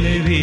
எனவே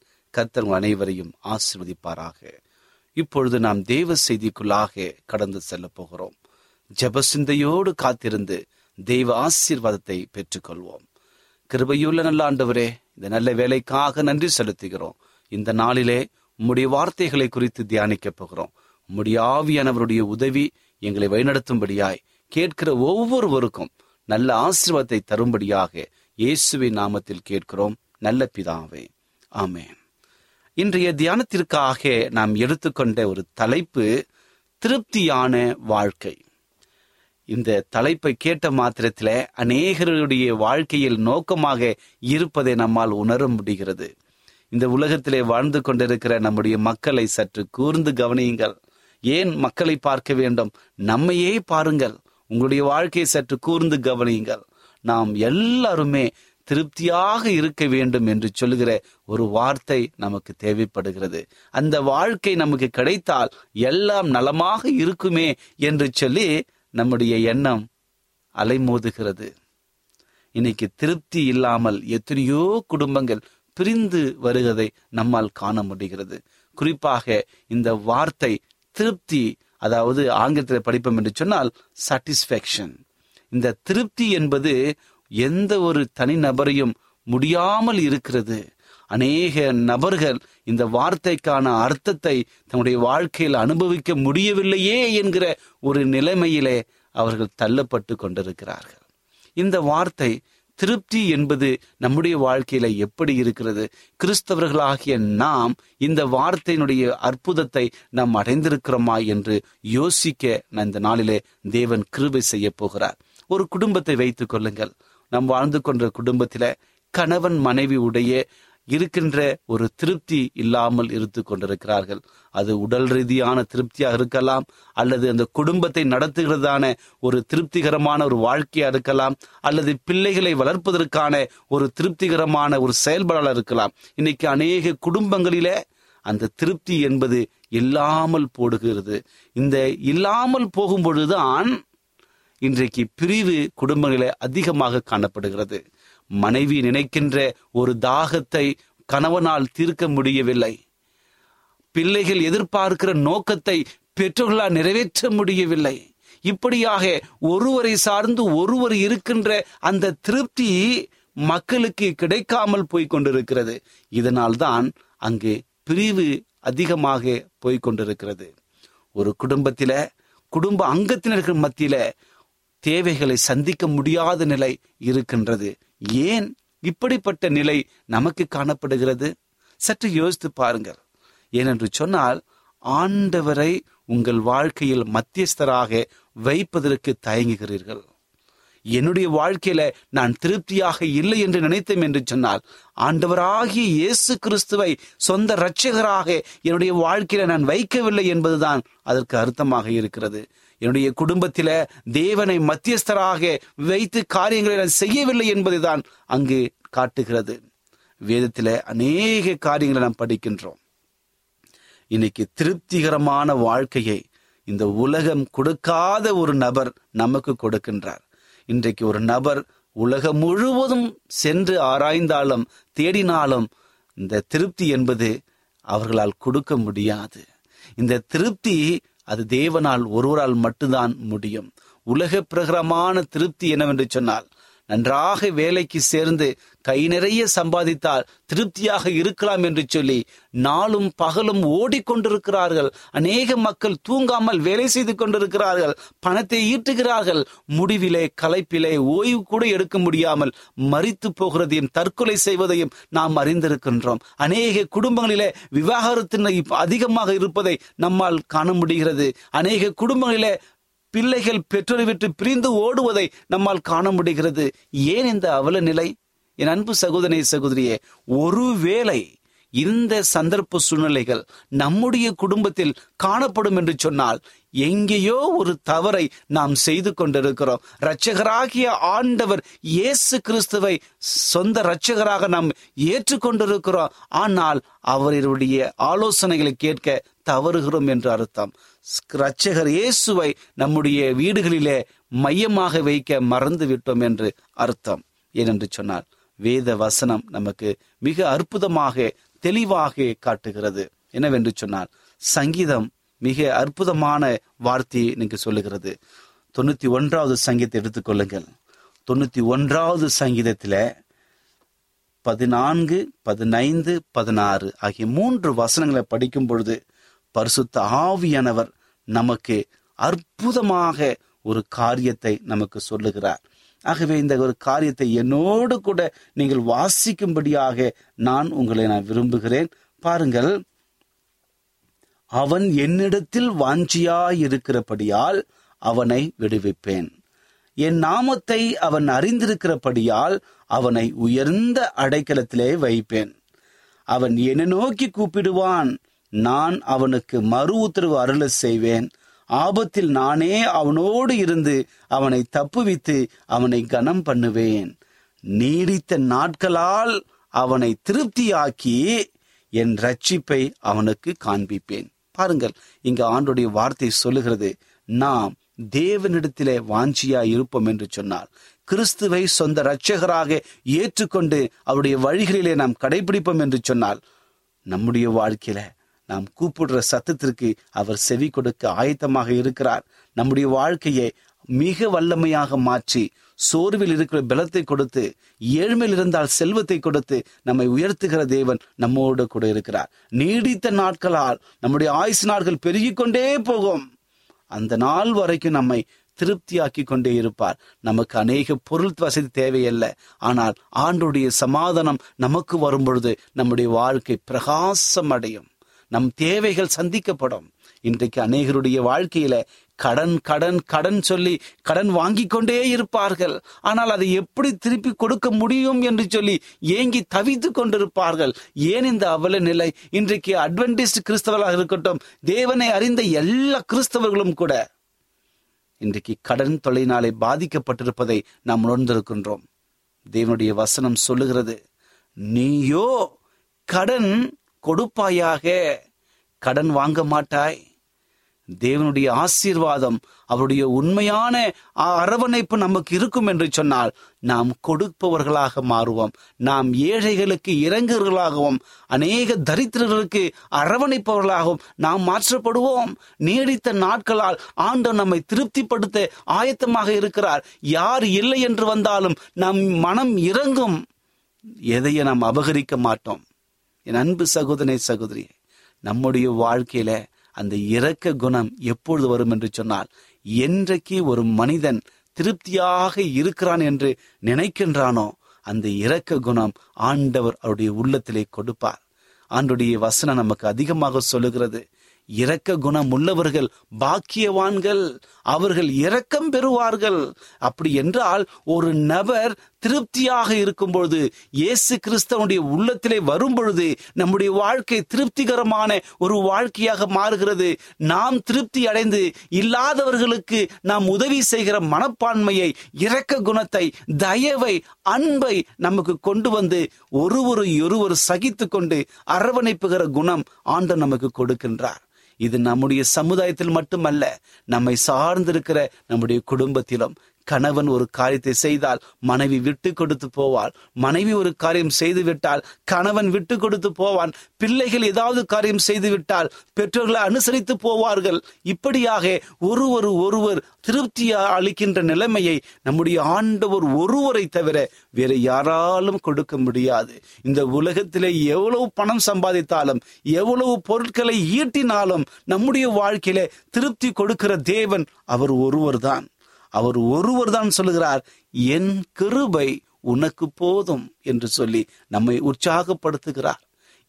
கர்த்தர் உங்கள் அனைவரையும் ஆசிர்வதிப்பாராக. இப்பொழுது நாம் தேவ செய்திக்குள்ளாக கடந்து செல்ல போகிறோம். ஜெப சிந்தையோடு காத்திருந்து தெய்வ ஆசீர்வாதத்தை பெற்றுக்கொள்வோம். கிருபையுள்ள நல்ல ஆண்டவரே இந்த நல்ல வேலைக்காக நன்றி செலுத்துகிறோம். இந்த நாளிலே உம்முடைய வார்த்தைகளை குறித்து தியானிக்க போகிறோம். உம்முடைய ஆவியானவருடைய உதவி எங்களை வழிநடத்தும்படியாய் கேட்கிற ஒவ்வொருவருக்கும் நல்ல ஆசீர்வாதத்தை தரும்படியாக இயேசுவின் நாமத்தில் கேட்கிறோம். நல்ல பிதாவே. ஆமேன். இன்றைய தியானத்திற்காக நாம் எடுத்துக்கொண்ட ஒரு தலைப்பு திருப்தியான வாழ்க்கை. இந்த தலைப்பை கேட்ட மாத்திரத்தில் அநேகருடைய வாழ்க்கையில் நோக்கமாக இருப்பதை நம்மால் உணர முடிகிறது. இந்த உலகத்திலே வாழ்ந்து கொண்டிருக்கிற நம்முடைய மக்களை சற்று கூர்ந்து கவனியுங்கள். ஏன் மக்களை பார்க்க வேண்டும்? நம்மையே பாருங்கள். உங்களுடைய வாழ்க்கையை சற்று கூர்ந்து கவனியுங்கள். நாம் எல்லாருமே திருப்தியாக இருக்க வேண்டும் என்று சொல்லுகிற ஒரு வார்த்தை நமக்கு தேவைப்படுகிறது. அந்த வாழ்க்கை நமக்கு கிடைத்தால் எல்லாம் நலமாக இருக்குமே என்று சொல்லி நம்முடைய எண்ணம் அலைமோதுகிறது. இன்னைக்கு திருப்தி இல்லாமல் எத்தனையோ குடும்பங்கள் பிரிந்து வருவதை நம்மால் காண முடிகிறது. குறிப்பாக இந்த வார்த்தை திருப்தி அதாவது ஆங்கிலத்தில் படிப்போம் என்று சொன்னால் சாட்டிஸ்ஃபேக்ஷன் இந்த திருப்தி என்பது எந்த ஒரு தனிநபரையும் முடியாமல் இருக்கிறது. அநேக நபர்கள் இந்த வார்த்தைக்கான அர்த்தத்தை தன்னுடைய வாழ்க்கையில் அனுபவிக்க முடியவில்லையே என்கிற ஒரு நிலைமையிலே அவர்கள் தள்ளப்பட்டு கொண்டிருக்கிறார்கள். இந்த வார்த்தை திருப்தி என்பது நம்முடைய வாழ்க்கையில எப்படி இருக்கிறது? கிறிஸ்தவர்களாகிய நாம் இந்த வார்த்தையினுடைய அற்புதத்தை நாம் அடைந்திருக்கிறோமா என்று யோசிக்க நான் இந்த நாளிலே தேவன் கிருபை செய்ய போகிறார். ஒரு குடும்பத்தை வைத்துக் கொள்ளுங்கள். நாம் வாழ்ந்து கொண்ட குடும்பத்தில கணவன் மனைவி உடைய இருக்கின்ற ஒரு திருப்தி இல்லாமல் இருந்து கொண்டிருக்கிறார்கள். அது உடல் ரீதியான திருப்தியாக இருக்கலாம் அல்லது அந்த குடும்பத்தை நடத்துகிறதான ஒரு திருப்திகரமான ஒரு வாழ்க்கையா இருக்கலாம் அல்லது பிள்ளைகளை வளர்ப்பதற்கான ஒரு திருப்திகரமான ஒரு செயல்பாடாக இருக்கலாம். இன்னைக்கு அநேக குடும்பங்களில அந்த திருப்தி என்பது இல்லாமல் போடுகிறது. இந்த இல்லாமல் போகும் பொழுதுதான் இன்றைக்கு பிரிவு குடும்பங்களை அதிகமாக காணப்படுகிறது. மனைவி நினைக்கின்ற ஒரு தாகத்தை கணவனால் தீர்க்க முடியவில்லை. பிள்ளைகள் எதிர்பார்க்கிற நோக்கத்தை பெற்றோர்களால் நிறைவேற்ற முடியவில்லை. இப்படியாக ஒருவரை சார்ந்து ஒருவர் இருக்கின்ற அந்த திருப்தி மக்களுக்கு கிடைக்காமல் போய் கொண்டிருக்கிறது இதனால்தான் அங்கு பிரிவு அதிகமாக போய் கொண்டிருக்கிறது ஒரு குடும்பத்தில குடும்ப அங்கத்தினர்கள் மத்தியில தேவைகளை சந்திக்க முடியாத நிலை இருக்கின்றது. ஏன் இப்படிப்பட்ட நிலை நமக்கு காணப்படுகிறது? சற்று யோசித்து பாருங்கள். ஏனென்று சொன்னால் ஆண்டவரை உங்கள் வாழ்க்கையில் மத்தியஸ்தராக வைப்பதற்கு தயங்குகிறீர்கள். என்னுடைய வாழ்க்கையில நான் திருப்தியாக இல்லை என்று நினைத்தேன் என்று சொன்னால் ஆண்டவராகிய இயேசு கிறிஸ்துவை சொந்த இரட்சகராக என்னுடைய வாழ்க்கையில நான் வைக்கவில்லை என்பதுதான் அதற்கு அர்த்தமாக இருக்கிறது. என்னுடைய குடும்பத்தில தேவனை மத்தியஸ்தராக வைத்து காரியங்களை நான் செய்யவில்லை என்பதுதான் அங்கு காட்டுகிறது. வேதத்தில அநேக காரியங்களை நாம் படிக்கின்றோம். இன்னைக்கு திருப்திகரமான வாழ்க்கையை இந்த உலகம் கொடுக்காத ஒரு நபர் நமக்கு கொடுக்கின்றார். இன்றைக்கு ஒரு நபர் உலகம் முழுவதும் சென்று ஆராய்ந்தாலும் தேடினாலும் இந்த திருப்தி என்பது அவர்களால் கொடுக்க முடியாது. இந்த திருப்தி அது தேவனால் ஒருவரால் மட்டும்தான் முடியும். உலக பிரகரமான திருப்தி என்னவென்று சொன்னால் நன்றாக வேலைக்கு சேர்ந்து கை நிறைய சம்பாதித்தால் திருப்தியாக இருக்கலாம் என்று சொல்லி நாளும் பகலும் ஓடிக்கொண்டிருக்கிறார்கள். அநேக மக்கள் தூங்காமல் வேலை செய்து கொண்டிருக்கிறார்கள். பணத்தை ஈட்டுகிறார்கள். முடிவிலே கலைப்பிலே ஓய்வு கூட எடுக்க முடியாமல் மறித்து போகிறதையும் தற்கொலை செய்வதையும் நாம் அறிந்திருக்கின்றோம். அநேக குடும்பங்களிலே விவாகரத்தினை அதிகமாக இருப்பதை நம்மால் காண முடிகிறது. அநேக குடும்பங்களிலே பிள்ளைகள் பெற்றோரை விட்டு பிரிந்து ஓடுவதை நம்மால் காண முடிகிறது. ஏன் இந்த அவல நிலை? என் அன்பு சகோதரி சகோதரியே ஒருவேளை இந்த சந்தர்ப்ப சூழ்நிலைகள் நம்முடைய குடும்பத்தில் காணப்படும் என்று சொன்னால் எங்கேயோ ஒரு தவறை நாம் செய்து கொண்டிருக்கிறோம். இரட்சகராகிய ஆண்டவர் இயேசு கிறிஸ்துவை சொந்த இரட்சகராக நாம் ஏற்றுக்கொண்டிருக்கிறோம். ஆனால் அவருடைய ஆலோசனைகளை கேட்க தவறுகிறோம் என்று அர்த்தம். இரட்சகர் இயேசுவை நம்முடைய வீடுகளிலே மையமாக வைக்க மறந்து விட்டோம் என்று அர்த்தம். ஏனென்று சொன்னால் வேத வசனம் நமக்கு மிக அற்புதமாக தெளிவாக காட்டுகிறது. என்னவென்று சொன்னால் சங்கீதம் மிக அற்புதமான வார்த்தையை இன்னைக்கு சொல்லுகிறது. தொண்ணூத்தி ஒன்றாவது சங்கீதத்தை எடுத்துக்கொள்ளுங்கள் தொண்ணூத்தி ஒன்றாவது சங்கீதத்துல பதினான்கு பதினைந்து பதினாறு ஆகிய மூன்று வசனங்களை படிக்கும் பொழுது பரிசுத்த ஆவியானவர் நமக்கு அற்புதமாக ஒரு காரியத்தை நமக்கு சொல்லுகிறார். ஆகவே இந்த ஒரு காரியத்தை என்னோடு கூட நீங்கள் வாசிக்கும்படியாக நான் உங்களை நான் விரும்புகிறேன். பாருங்கள் அவன் என்னிடத்தில் வாஞ்சியாயிருக்கிறபடியால் அவனை விடுவிப்பேன். என் நாமத்தை அவன் அறிந்திருக்கிறபடியால் அவனை உயர்ந்த அடைக்கலத்திலே வைப்பேன். அவன் என்னை நோக்கி கூப்பிடுவான். நான் அவனுக்கு மறு உத்தரவு அருள செய்வேன். ஆபத்தில் நானே அவனோடு இருந்து அவனை தப்புவித்து அவனை கனம் பண்ணுவேன். நீடித்த நாட்களால் அவனை திருப்தியாக்கி என் ரட்சிப்பை அவனுக்கு காண்பிப்பேன். பாருங்கள் இங்க ஆண்டுடைய வார்த்தை சொல்லுகிறது நாம் தேவனிடத்திலே வாஞ்சியா இருப்போம் என்று சொன்னார். கிறிஸ்துவை சொந்த இரட்சகராக ஏற்றுக்கொண்டு அவருடைய வழிகளிலே நாம் கடைபிடிப்போம் என்று சொன்னால் நம்முடைய வாழ்க்கையில நாம் கூப்பிடுற சத்தத்திற்கு அவர் செவி கொடுக்க ஆயத்தமாக இருக்கிறார். நம்முடைய வாழ்க்கையை மிக வல்லமையாக மாற்றி சோர்வில் இருக்கிற பலத்தை கொடுத்து ஏழ்மையில் இருந்தால் செல்வத்தை கொடுத்து நம்மை உயர்த்துகிற தேவன் நம்மோடு கூட இருக்கிறார். நீடித்த நாட்களால் நம்முடைய ஆயுசு நாட்கள் பெருகிக் கொண்டே போகும். அந்த நாள் வரைக்கும் நம்மை திருப்தியாக்கி கொண்டே இருப்பார். நமக்கு அநேக பொருள் வசதி தேவையல்ல. ஆனால் ஆண்டுடைய சமாதானம் நமக்கு வரும் பொழுது நம்முடைய வாழ்க்கை பிரகாசம் அடையும் நம் தேவைகள் சந்திக்கப்படும். இன்றைக்கு அநேகருடைய வாழ்க்கையில கடன் கடன் கடன் சொல்லி கடன் வாங்கி கொண்டே இருப்பார்கள். ஆனால் அதை எப்படி திருப்பி கொடுக்க முடியும் என்று சொல்லி ஏங்கி தவித்து கொண்டிருப்பார்கள். ஏன் இந்த அவல நிலை? இன்றைக்கு அட்வென்டிஸ்ட் கிறிஸ்தவர்களாக இருக்கட்டும் தேவனை அறிந்த எல்லா கிறிஸ்தவர்களும் கூட இன்றைக்கு கடன் தொலைனாலே பாதிக்கப்பட்டிருப்பதை நாம் உணர்ந்திருக்கின்றோம். தேவனுடைய வசனம் சொல்லுகிறது நீயோ கடன் கொடுப்பாயாக கடன் வாங்க மாட்டாய். தேவனுடைய ஆசீர்வாதம் அவருடைய உண்மையான அரவணைப்பு நமக்கு இருக்கும் என்று சொன்னால் நாம் கொடுப்பவர்களாக மாறுவோம். நாம் ஏழைகளுக்கு இறங்குவர்களாகவும் அநேக தரித்திரர்களுக்கு அரவணைப்பவர்களாகவும் நாம் மாற்றப்படுவோம். நீடித்த நாட்களால் ஆண்டவர் நம்மை திருப்திப்படுத்த ஆயத்தமாக இருக்கிறார். யார் இல்லை என்று வந்தாலும் நம் மனம் இறங்கும். எதையும் நாம் அபகரிக்க மாட்டோம். என் அன்பு சகோதரனை சகோதரியே நம்முடைய வாழ்க்கையில அந்த இரக்க குணம் எப்பொழுது வரும் என்று சொன்னால் என்றைக்கு ஒரு மனிதன் திருப்தியாக இருக்கிறான் என்று நினைக்கின்றானோ அந்த இரக்க குணம் ஆண்டவர் அவருடைய உள்ளத்திலே கொடுப்பார். ஆண்டுடைய வசனம் நமக்கு அதிகமாக சொல்லுகிறது இரக்க குணம் உள்ளவர்கள் பாக்கியவான்கள் அவர்கள் இரக்கம் பெறுவார்கள். அப்படி என்றால் ஒரு நபர் திருப்தியாக இருக்கும் பொழுது இயேசு கிறிஸ்தவனுடைய உள்ளத்திலே வரும் பொழுது நம்முடைய வாழ்க்கை திருப்திகரமான ஒரு வாழ்க்கையாக மாறுகிறது. நாம் திருப்தி அடைந்து இல்லாதவர்களுக்கு நாம் உதவி செய்கிற மனப்பான்மையை இரக்க குணத்தை தயவை அன்பை நமக்கு கொண்டு வந்து ஒருவரு ஒருவர் சகித்து கொண்டு அரவணைப்புகிற குணம் ஆண்டவர் நமக்கு கொடுக்கின்றார். இது நம்முடைய சமுதாயத்தில் மட்டுமல்ல நம்மை சார்ந்திருக்கிற நம்முடைய குடும்பத்திலும் கணவன் ஒரு காரியத்தை செய்தால் மனைவி விட்டு கொடுத்து போவாள். மனைவி ஒரு காரியம் செய்து விட்டால் கணவன் விட்டு கொடுத்து போவான். பிள்ளைகள் ஏதாவது காரியம் செய்து விட்டால் பெற்றோர்களை அனுசரித்து போவார்கள். இப்படியாக ஒருவர் ஒருவர் திருப்தியா அளிக்கின்ற நிலைமையை நம்முடைய ஆண்டவர் ஒருவரை தவிர வேற யாராலும் கொடுக்க முடியாது. இந்த உலகத்திலே எவ்வளவு பணம் சம்பாதித்தாலும் எவ்வளவு பொருட்களை ஈட்டினாலும் நம்முடைய வாழ்க்கையில திருப்தி கொடுக்கிற தேவன் அவர் ஒருவர் தான் அவர் ஒருவர் தான் சொல்லுகிறார் என் கிருபை உனக்கு போதும் என்று சொல்லி நம்மை உற்சாகப்படுத்துகிறார்.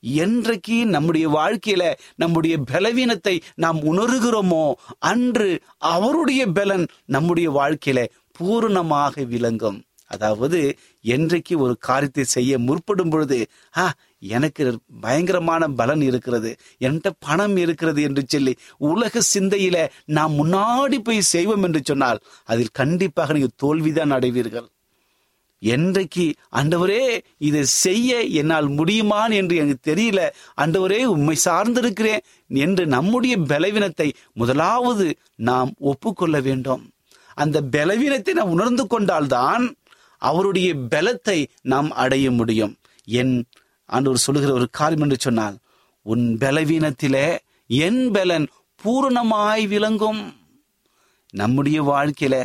என்றைக்கு நம்முடைய வாழ்க்கையில நம்முடைய பலவீனத்தை நாம் உணர்கிறோமோ அன்று அவருடைய பலன் நம்முடைய வாழ்க்கையில பூரணமாக விளங்கும். அதாவது என்றைக்கு ஒரு காரியத்தை செய்ய முற்படும் பொழுது ஆ எனக்கு பயங்கரமான பலன் இருக்கிறது. என்கிட்ட பணம் இருக்கிறது என்று சொல்லி உலக சிந்தையில நாம் முன்னாடி போய் செய்வோம் என்று சொன்னால் அதில் கண்டிப்பாக நீங்கள் தோல்விதான் அடைவீர்கள். என்றைக்கு அண்டவரே இதை செய்ய என்னால் முடியுமான் என்று எனக்கு தெரியல. அண்டவரே உண்மை சார்ந்திருக்கிறேன் என்று நம்முடைய பலவீனத்தை முதலாவது நாம் ஒப்புக்கொள்ள வேண்டும். அந்த பலவீனத்தை நாம் உணர்ந்து கொண்டால்தான் அவருடைய பலத்தை நாம் அடைய முடியும். என் ஆண்டவர் சொல்லுகிற ஒரு காரியம் என்று சொன்னால் உன் பலவீனத்திலே என் பலன் பூரணமாய் விளங்கும். நம்முடைய வாழ்க்கையில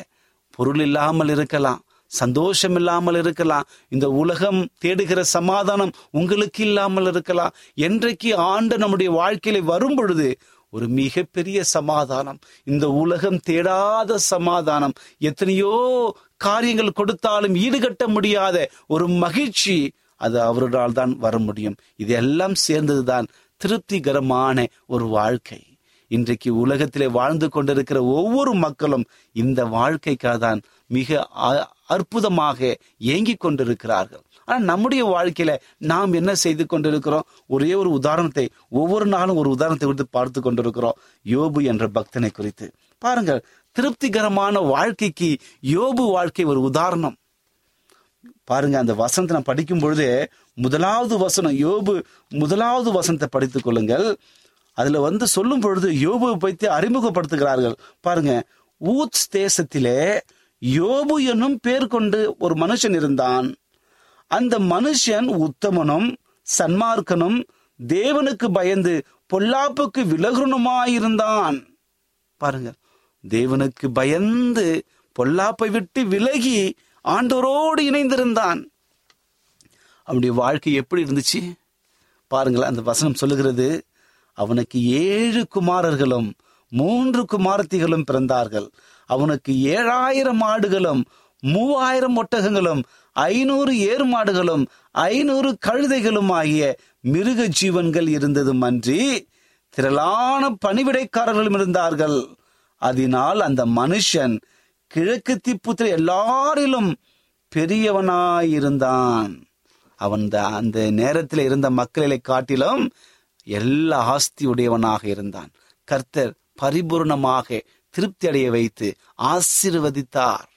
பொருள் இல்லாமல் இருக்கலாம் சந்தோஷம் இல்லாமல் இருக்கலாம் இந்த உலகம் தேடுகிற சமாதானம் உங்களுக்கு இல்லாமல் இருக்கலாம். என்றைக்கு ஆண்டு நம்முடைய வாழ்க்கையில வரும் பொழுது ஒரு மிகப்பெரிய சமாதானம் இந்த உலகம் தேடாத சமாதானம் எத்தனையோ காரியங்கள் கொடுத்தாலும் ஈடுகட்ட முடியாத ஒரு மகிழ்ச்சி அது அவரால் தான் வர முடியும். இது எல்லாம் சேர்ந்ததுதான் திருப்திகரமான ஒரு வாழ்க்கை. இன்றைக்கு உலகத்திலே வாழ்ந்து கொண்டிருக்கிற ஒவ்வொரு மக்களும் இந்த வாழ்க்கைக்காக தான் மிக அற்புதமாக ஏங்கிக் கொண்டிருக்கிறார்கள். ஆனா நம்முடைய வாழ்க்கையில நாம் என்ன செய்து கொண்டிருக்கிறோம்? ஒரே ஒரு உதாரணத்தை ஒவ்வொரு நாளும் ஒரு உதாரணத்தை குறித்து பார்த்து கொண்டிருக்கிறோம். யோபு என்ற பக்தனை குறித்து. பாருங்கள் திருப்திகரமான வாழ்க்கைக்கு யோபு வாழ்க்கை ஒரு உதாரணம். பாருங்க அந்த வசனத்தை நான் படிக்கும் பொழுதே முதலாவது வசனம் யோபு முதலாவது வசனத்தை படித்துக் கொள்ளுங்கள். அதுல வந்து சொல்லும் பொழுது யோபு பற்றி அறிமுகப்படுத்துகிறார்கள். பாருங்க ஊத் தேசத்திலே யோபு என்னும் பேர் கொண்டு ஒரு மனுஷன் இருந்தான். அந்த மனுஷன் உத்தமனும் சன்மார்க்கனும் தேவனுக்கு பயந்து பொல்லாப்புக்கு விலகுனுமாயிருந்தான் பாருங்க தேவனுக்கு பயந்து பொல்லாப்பை விட்டு விலகி ஆண்டோரோடு இணைந்திருந்தான். அவனுடைய வாழ்க்கை எப்படி இருந்துச்சு? பாருங்களேன் அந்த வசனம் சொல்லுகிறது அவனுக்கு ஏழு குமாரர்களும் மூன்று குமாரத்திகளும் பிறந்தார்கள். அவனுக்கு ஏழாயிரம் ஆடுகளும் மூவாயிரம் ஒட்டகங்களும் ஐநூறு ஏறு மாடுகளும் ஐநூறு கழுதைகளும் ஆகிய மிருக ஜீவன்கள் இருந்ததும் அன்றி திரளான பணிவிடைக்காரர்களும் இருந்தார்கள். அதனால் அந்த மனுஷன் கிழக்கு திப்புத்திர எல்லாரிலும் பெரியவனாயிருந்தான். அவன் அந்த நேரத்தில் இருந்த மக்களை காட்டிலும் எல்லா ஆஸ்தி உடையவனாக இருந்தான். கர்த்தர் பரிபூர்ணமாக திருப்தி அடைய வைத்து ஆசிர்வதித்தார்.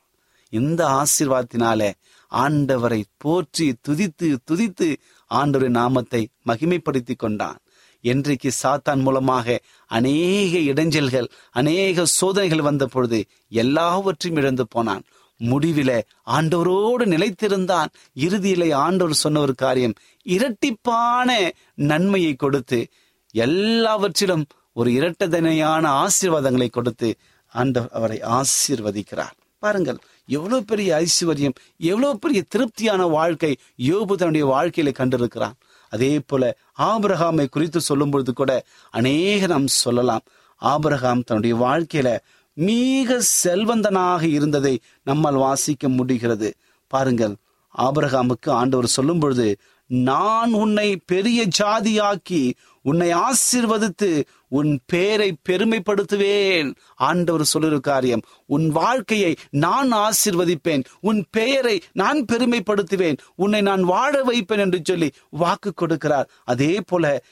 இந்த ஆசீர்வாதத்தினாலே ஆண்டவரை போற்றி துதித்து துதித்து ஆண்டவரின் நாமத்தை மகிமைப்படுத்தி கொண்டான். என்றைக்கு சாத்தான் மூலமாக அநேக இடைஞ்சல்கள் அநேக சோதனைகள் வந்த பொழுது எல்லாவற்றையும் இழந்து போனான். முடிவில ஆண்டவரோடு நிலைத்திருந்தான். இறுதியிலே ஆண்டவர் சொன்ன ஒரு காரியம் இரட்டிப்பான நன்மையை கொடுத்து எல்லாவற்றிலும் ஒரு இரட்டதனையான ஆசீர்வாதங்களை கொடுத்து ஆண்டவர் அவரை ஆசீர்வதிக்கிறார். பாருங்கள் எவ்வளவு பெரிய ஐஸ்வர்யம் எவ்வளவு பெரிய திருப்தியான வாழ்க்கை யோபு தன்னுடைய வாழ்க்கையில கண்டிருக்கிறான். அதே போல ஆபிரகாமை குறித்து சொல்லும் பொழுது கூட அநேக நாம் சொல்லலாம். ஆபிரகாம் தன்னுடைய வாழ்க்கையில மிக செல்வந்தனாக இருந்ததை நம்மால் வாசிக்க முடிகிறது. பாருங்கள் ஆபிரகாமுக்கு ஆண்டவர் சொல்லும் பொழுது நான் உன்னை பெரிய ஜாதியாக்கி உன்னை ஆசீர்வதித்து உன் பேரை பெருமைப்படுத்துவேன். ஆண்டவர் சொல்லுற காரியம் உன் வாழ்க்கையை நான் ஆசிர்வதிப்பேன். உன் பெயரை நான் பெருமைப்படுத்துவேன். உன்னை நான் வாழ வைப்பேன் என்று சொல்லி வாக்கு கொடுக்கிறார். அதே போல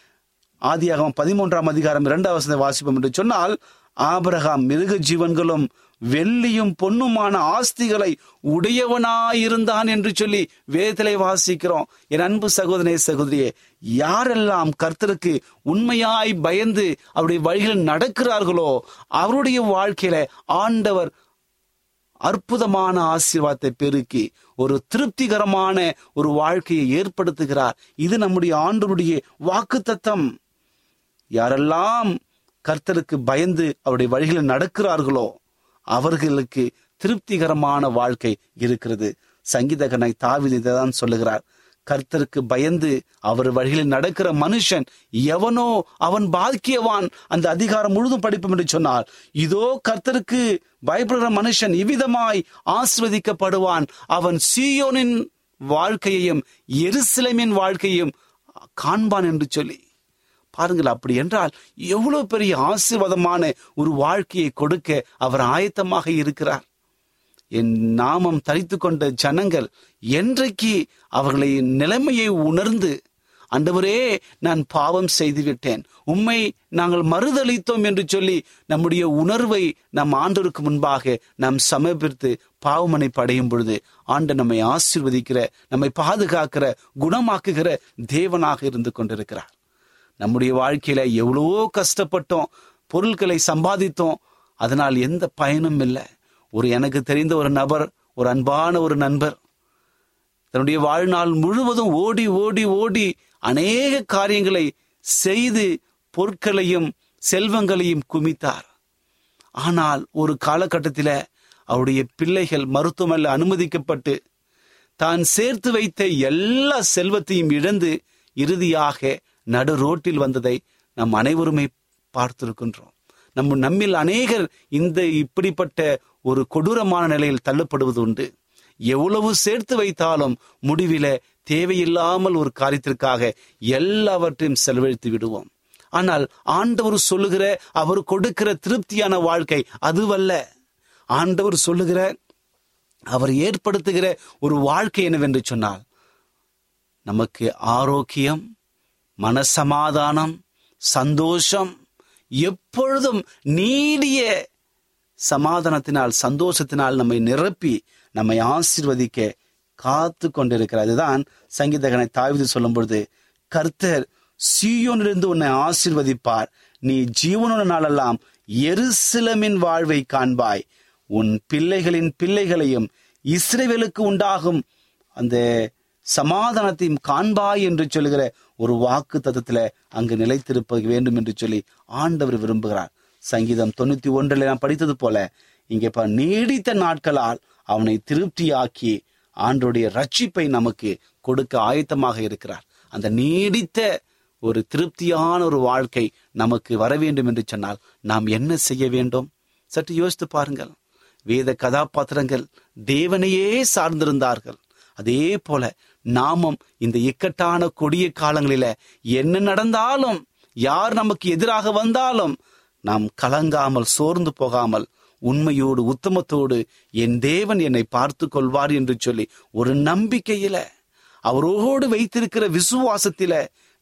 ஆதியாகவும் பதிமூன்றாம் அதிகாரம் இரண்டாவது வாசிப்போம் என்று சொன்னால் ஆபரகாம் மிருக ஜீவன்களும் வெள்ளியும் பொன்னுமான ஆஸ்திகளை உடையவனாயிருந்தான் என்று சொல்லி வேதலை வாசிக்கிறோம். என் அன்பு சகோதரே சகோதரியே யாரெல்லாம் கர்த்தருக்கு உண்மையாய் பயந்து அவருடைய வழிகளில் நடக்கிறார்களோ அவருடைய வாழ்க்கையில ஆண்டவர் அற்புதமான ஆசீர்வாதத்தை பெருக்கி ஒரு திருப்திகரமான ஒரு வாழ்க்கையை ஏற்படுத்துகிறார். இது நம்முடைய ஆண்டவருடைய வாக்கு தத்தம் யாரெல்லாம் கர்த்தருக்கு பயந்து அவருடைய வழிகளில் நடக்கிறார்களோ அவர்களுக்கு திருப்திகரமான வாழ்க்கை இருக்கிறது. சங்கீதகனை தாவிதி தான் சொல்லுகிறார். கர்த்தருக்கு பயந்து அவர் வழியில் நடக்கிற மனுஷன் எவனோ அவன் பாக்கியவான் அந்த அதிகாரம் முழுதும் படிப்போம் என்று சொன்னார் இதோ கர்த்தருக்கு பயப்படுகிற மனுஷன் இவ்விதமாய் ஆஸ்வதிக்கப்படுவான். அவன் சீயோனின் வாழ்க்கையையும் எருசலேமின் வாழ்க்கையையும் காண்பான் என்று சொல்லி. பாருங்கள் அப்படி என்றால் எவ்வளவு பெரிய ஆசீர்வாதமான ஒரு வாழ்க்கையை கொடுக்க அவர் ஆயத்தமாக இருக்கிறார். என் நாமம் தரித்து கொண்ட ஜனங்கள் என்றைக்கு அவர்களை நிலைமையை உணர்ந்து அண்டவரே நான் பாவம் செய்துவிட்டேன். உம்மை நாங்கள் மறுதளித்தோம் என்று சொல்லி நம்முடைய உணர்வை நம் ஆண்டவருக்கு முன்பாக நாம் சமர்ப்பித்து பாவமனை படையும் பொழுது ஆண்டு நம்மை ஆசீர்வதிக்கிற நம்மை பாதுகாக்கிற குணமாக்குகிற தேவனாக இருந்து கொண்டிருக்கிறார். நம்முடைய வாழ்க்கையில எவ்வளவோ கஷ்டப்பட்டோம் பொருட்களை சம்பாதித்தோம் அதனால் எந்த பயனும் இல்லை. ஒரு எனக்கு தெரிந்த ஒரு நபர் ஒரு அன்பான ஒரு நண்பர் தன்னுடைய வாழ்நாள் முழுவதும் ஓடி ஓடி ஓடி அநேக காரியங்களை செய்து பொருட்களையும் செல்வங்களையும் குமித்தார். ஆனால் ஒரு காலகட்டத்தில் அவருடைய பிள்ளைகள் மருத்துவமனையில் அனுமதிக்கப்பட்டு தான் சேர்த்து வைத்த எல்லா செல்வத்தையும் இழந்து இறுதியாக நடு ரோட்டில் வந்ததை நம் அனைவருமே பார்த்திருக்கின்றோம். நம்ம நம்மில் அநேகர் இந்த இப்படிப்பட்ட ஒரு கொடூரமான நிலையில் தள்ளப்படுவது உண்டு. எவ்வளவு சேர்த்து வைத்தாலும் முடிவில தேவையில்லாமல் ஒரு காரியத்திற்காக எல்லாவற்றையும் செலவழித்து விடுவோம். ஆனால் ஆண்டவர் சொல்லுகிற அவர் கொடுக்கிற திருப்தியான வாழ்க்கை அதுவல்ல. ஆண்டவர் சொல்லுகிற அவர் ஏற்படுத்துகிற ஒரு வாழ்க்கை என்னவென்று சொன்னால் நமக்கு ஆரோக்கியம் மனசமாதானம் சந்தோஷம் எப்பொழுதும் நீடிய சமாதானத்தினால் சந்தோஷத்தினால் நம்மை நிரப்பி நம்மை ஆசிர்வதிக்க காத்து கொண்டிருக்கிறார். அதுதான் சங்கீதகனை தாவிது சொல்லும் பொழுது கர்த்தர் சீயோனிலிருந்து உன்னை ஆசிர்வதிப்பார். நீ ஜீவனோட நாளெல்லாம் எருசிலமின் வாழ்வை காண்பாய். உன் பிள்ளைகளின் பிள்ளைகளையும் இஸ்ரேவேலுக்கு உண்டாகும் அந்த சமாதானத்தையும் காண்பாய் என்று சொல்லுகிற ஒரு வாக்கு தத்துவத்துல அங்கு நிலைத்திருப்ப வேண்டும் என்று சொல்லி ஆண்டவர் விரும்புகிறார். சங்கீதம் தொண்ணூத்தி ஒன்றில் நான் படித்தது போல இங்கே நீடித்த நாட்களால் அவனை திருப்தியாக்கி ஆண்டோடைய ரட்சிப்பை நமக்கு கொடுக்க ஆயத்தமாக இருக்கிறார். அந்த நீடித்த ஒரு திருப்தியான ஒரு வாழ்க்கை நமக்கு வர வேண்டும் என்று சொன்னால் நாம் என்ன செய்ய வேண்டும்? சற்று யோசித்து பாருங்கள். வேத கதாபாத்திரங்கள் தேவனையே சார்ந்திருந்தார்கள். அதே போல நாமும் இந்த இக்கட்டான கொடிய காலங்களில என்ன நடந்தாலும் யார் நமக்கு எதிராக வந்தாலும் நாம் கலங்காமல் சோர்ந்து போகாமல் உண்மையோடு உத்தமத்தோடு என் தேவன் என்னை பார்த்து கொள்வார் என்று சொல்லி ஒரு நம்பிக்கையில அவரோடு வைத்திருக்கிற விசுவாசத்தில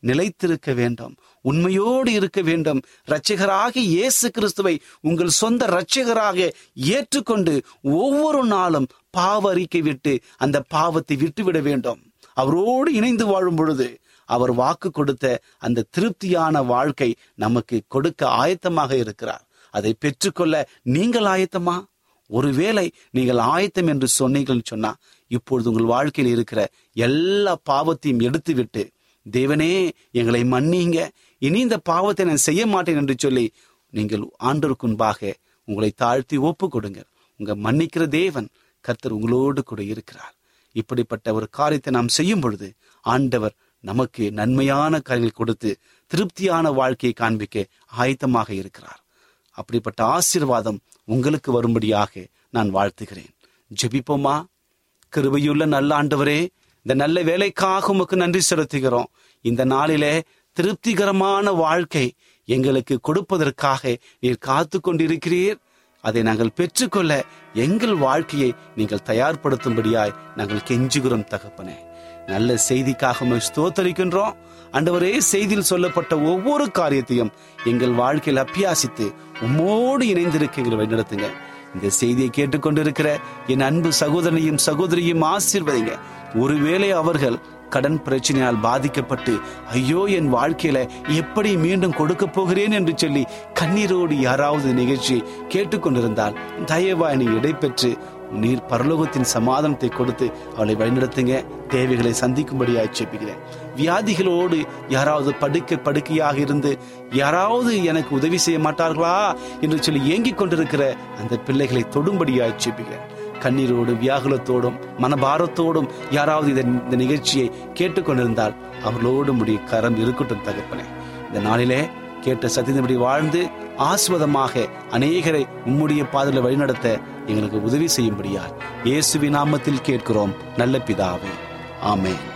நிலைத்திருக்க வேண்டும். உண்மையோடு இருக்க வேண்டும். இரட்சகராக இயேசு கிறிஸ்துவை உங்கள் சொந்த இரட்சகராக ஏற்றுக்கொண்டு ஒவ்வொரு நாளும் பாவ அறிக்கை விட்டு அந்த பாவத்தை விட்டுவிட வேண்டும். அவரோடு இணைந்து வாழும் பொழுது அவர் வாக்கு கொடுத்த அந்த திருப்தியான வாழ்க்கை நமக்கு கொடுக்க ஆயத்தமாக இருக்கிறார். அதை பெற்றுக்கொள்ள நீங்கள் ஆயத்தமா? ஒருவேளை நீங்கள் ஆயத்தம் என்று சொன்னீங்கள்னு சொன்னா இப்பொழுது உங்கள் வாழ்க்கையில் இருக்கிற எல்லா பாவத்தையும் எடுத்துவிட்டு தேவனே எங்களை மன்னிங்க இனி இந்த பாவத்தை நான் செய்ய மாட்டேன் என்று சொல்லி நீங்கள் ஆண்டருக்குன்பாக உங்களை தாழ்த்தி ஒப்பு கொடுங்க உங்க மன்னிக்கிற தேவன் கர்த்தர் உங்களோடு கூட இருக்கிறார். இப்படிப்பட்ட ஒரு காரியத்தை நாம் செய்யும் பொழுது ஆண்டவர் நமக்கு நன்மையான காரியங்கள் கொடுத்து திருப்தியான வாழ்க்கையை காண்பிக்க ஆயத்தமாக இருக்கிறார். அப்படிப்பட்ட ஆசீர்வாதம் உங்களுக்கு வரும்படியாக நான் வாழ்த்துகிறேன். ஜெபிப்போமா? கிருபையுள்ள நல்ல ஆண்டவரே இந்த நல்ல வேலைக்காக உமக்கு நன்றி செலுத்துகிறோம். இந்த நாளிலே திருப்திகரமான வாழ்க்கை எங்களுக்கு கொடுப்பதற்காக நீர் காத்து கொண்டிருக்கிறீர். அதை நாங்கள் பெற்றுக்கொள்ள எங்கள் வாழ்க்கையை நீங்கள் தயார்படுத்தும்படியாய் நாங்கள் கெஞ்சுகிறோம் தகப்பனே. நல்ல செய்திக்காக ஸ்தோத்தரிக்கின்றோம். அண்டவரே செய்தியில் சொல்லப்பட்ட ஒவ்வொரு காரியத்தையும் எங்கள் வாழ்க்கையில் அபியாசித்து உம்மோடு இணைந்திருக்க எங்களை வழிநடத்துங்க இந்த செய்தியை கேட்டுக்கொண்டிருக்கிற என் அன்பு சகோதரனையும் சகோதரியும் ஆசீர்வதிங்க. ஒருவேளை அவர்கள் கடன் பிரச்சனையால் பாதிக்கப்பட்டு ஐயோ என் வாழ்க்கையில எப்படி மீண்டும் கொடுக்க போகிறேன்? என்று சொல்லி கண்ணீரோடு யாராவது நிகழ்ச்சி கேட்டுக்கொண்டிருந்தால் தயவாய் நீ இடைபெற்று நீர் பரலோகத்தின் சமாதானத்தை கொடுத்து அவளை வழிநடத்துங்க. தேவைகளை சந்திக்கும்படி ஆட்சேபிக்கிறேன் வியாதிகளோடு யாராவது படுக்க படுக்கையாக இருந்து யாராவது எனக்கு உதவி செய்ய மாட்டார்களா? என்று சொல்லி ஏங்கிக் கொண்டிருக்கிற அந்த பிள்ளைகளை தொடும்படி ஆட்சேபிக்கிறேன் கண்ணீரோடு வியாகுலத்தோடும் மனபாரத்தோடும் யாராவது இதன் இந்த நிகழ்ச்சியை கேட்டுக்கொண்டிருந்தால் அவர்களோடு முடிய கரம் இருக்கட்டும் தகப்பனே. இந்த நாளிலே கேட்ட சத்தியத்தின்படி வாழ்ந்து ஆஸ்வதமாக அநேகரை உம்முடைய பாதையில் வழிநடத்த எங்களுக்கு உதவி செய்யும்படியால் இயேசுவி நாமத்தில் கேட்கிறோம். நல்ல பிதாவே. ஆமேன்.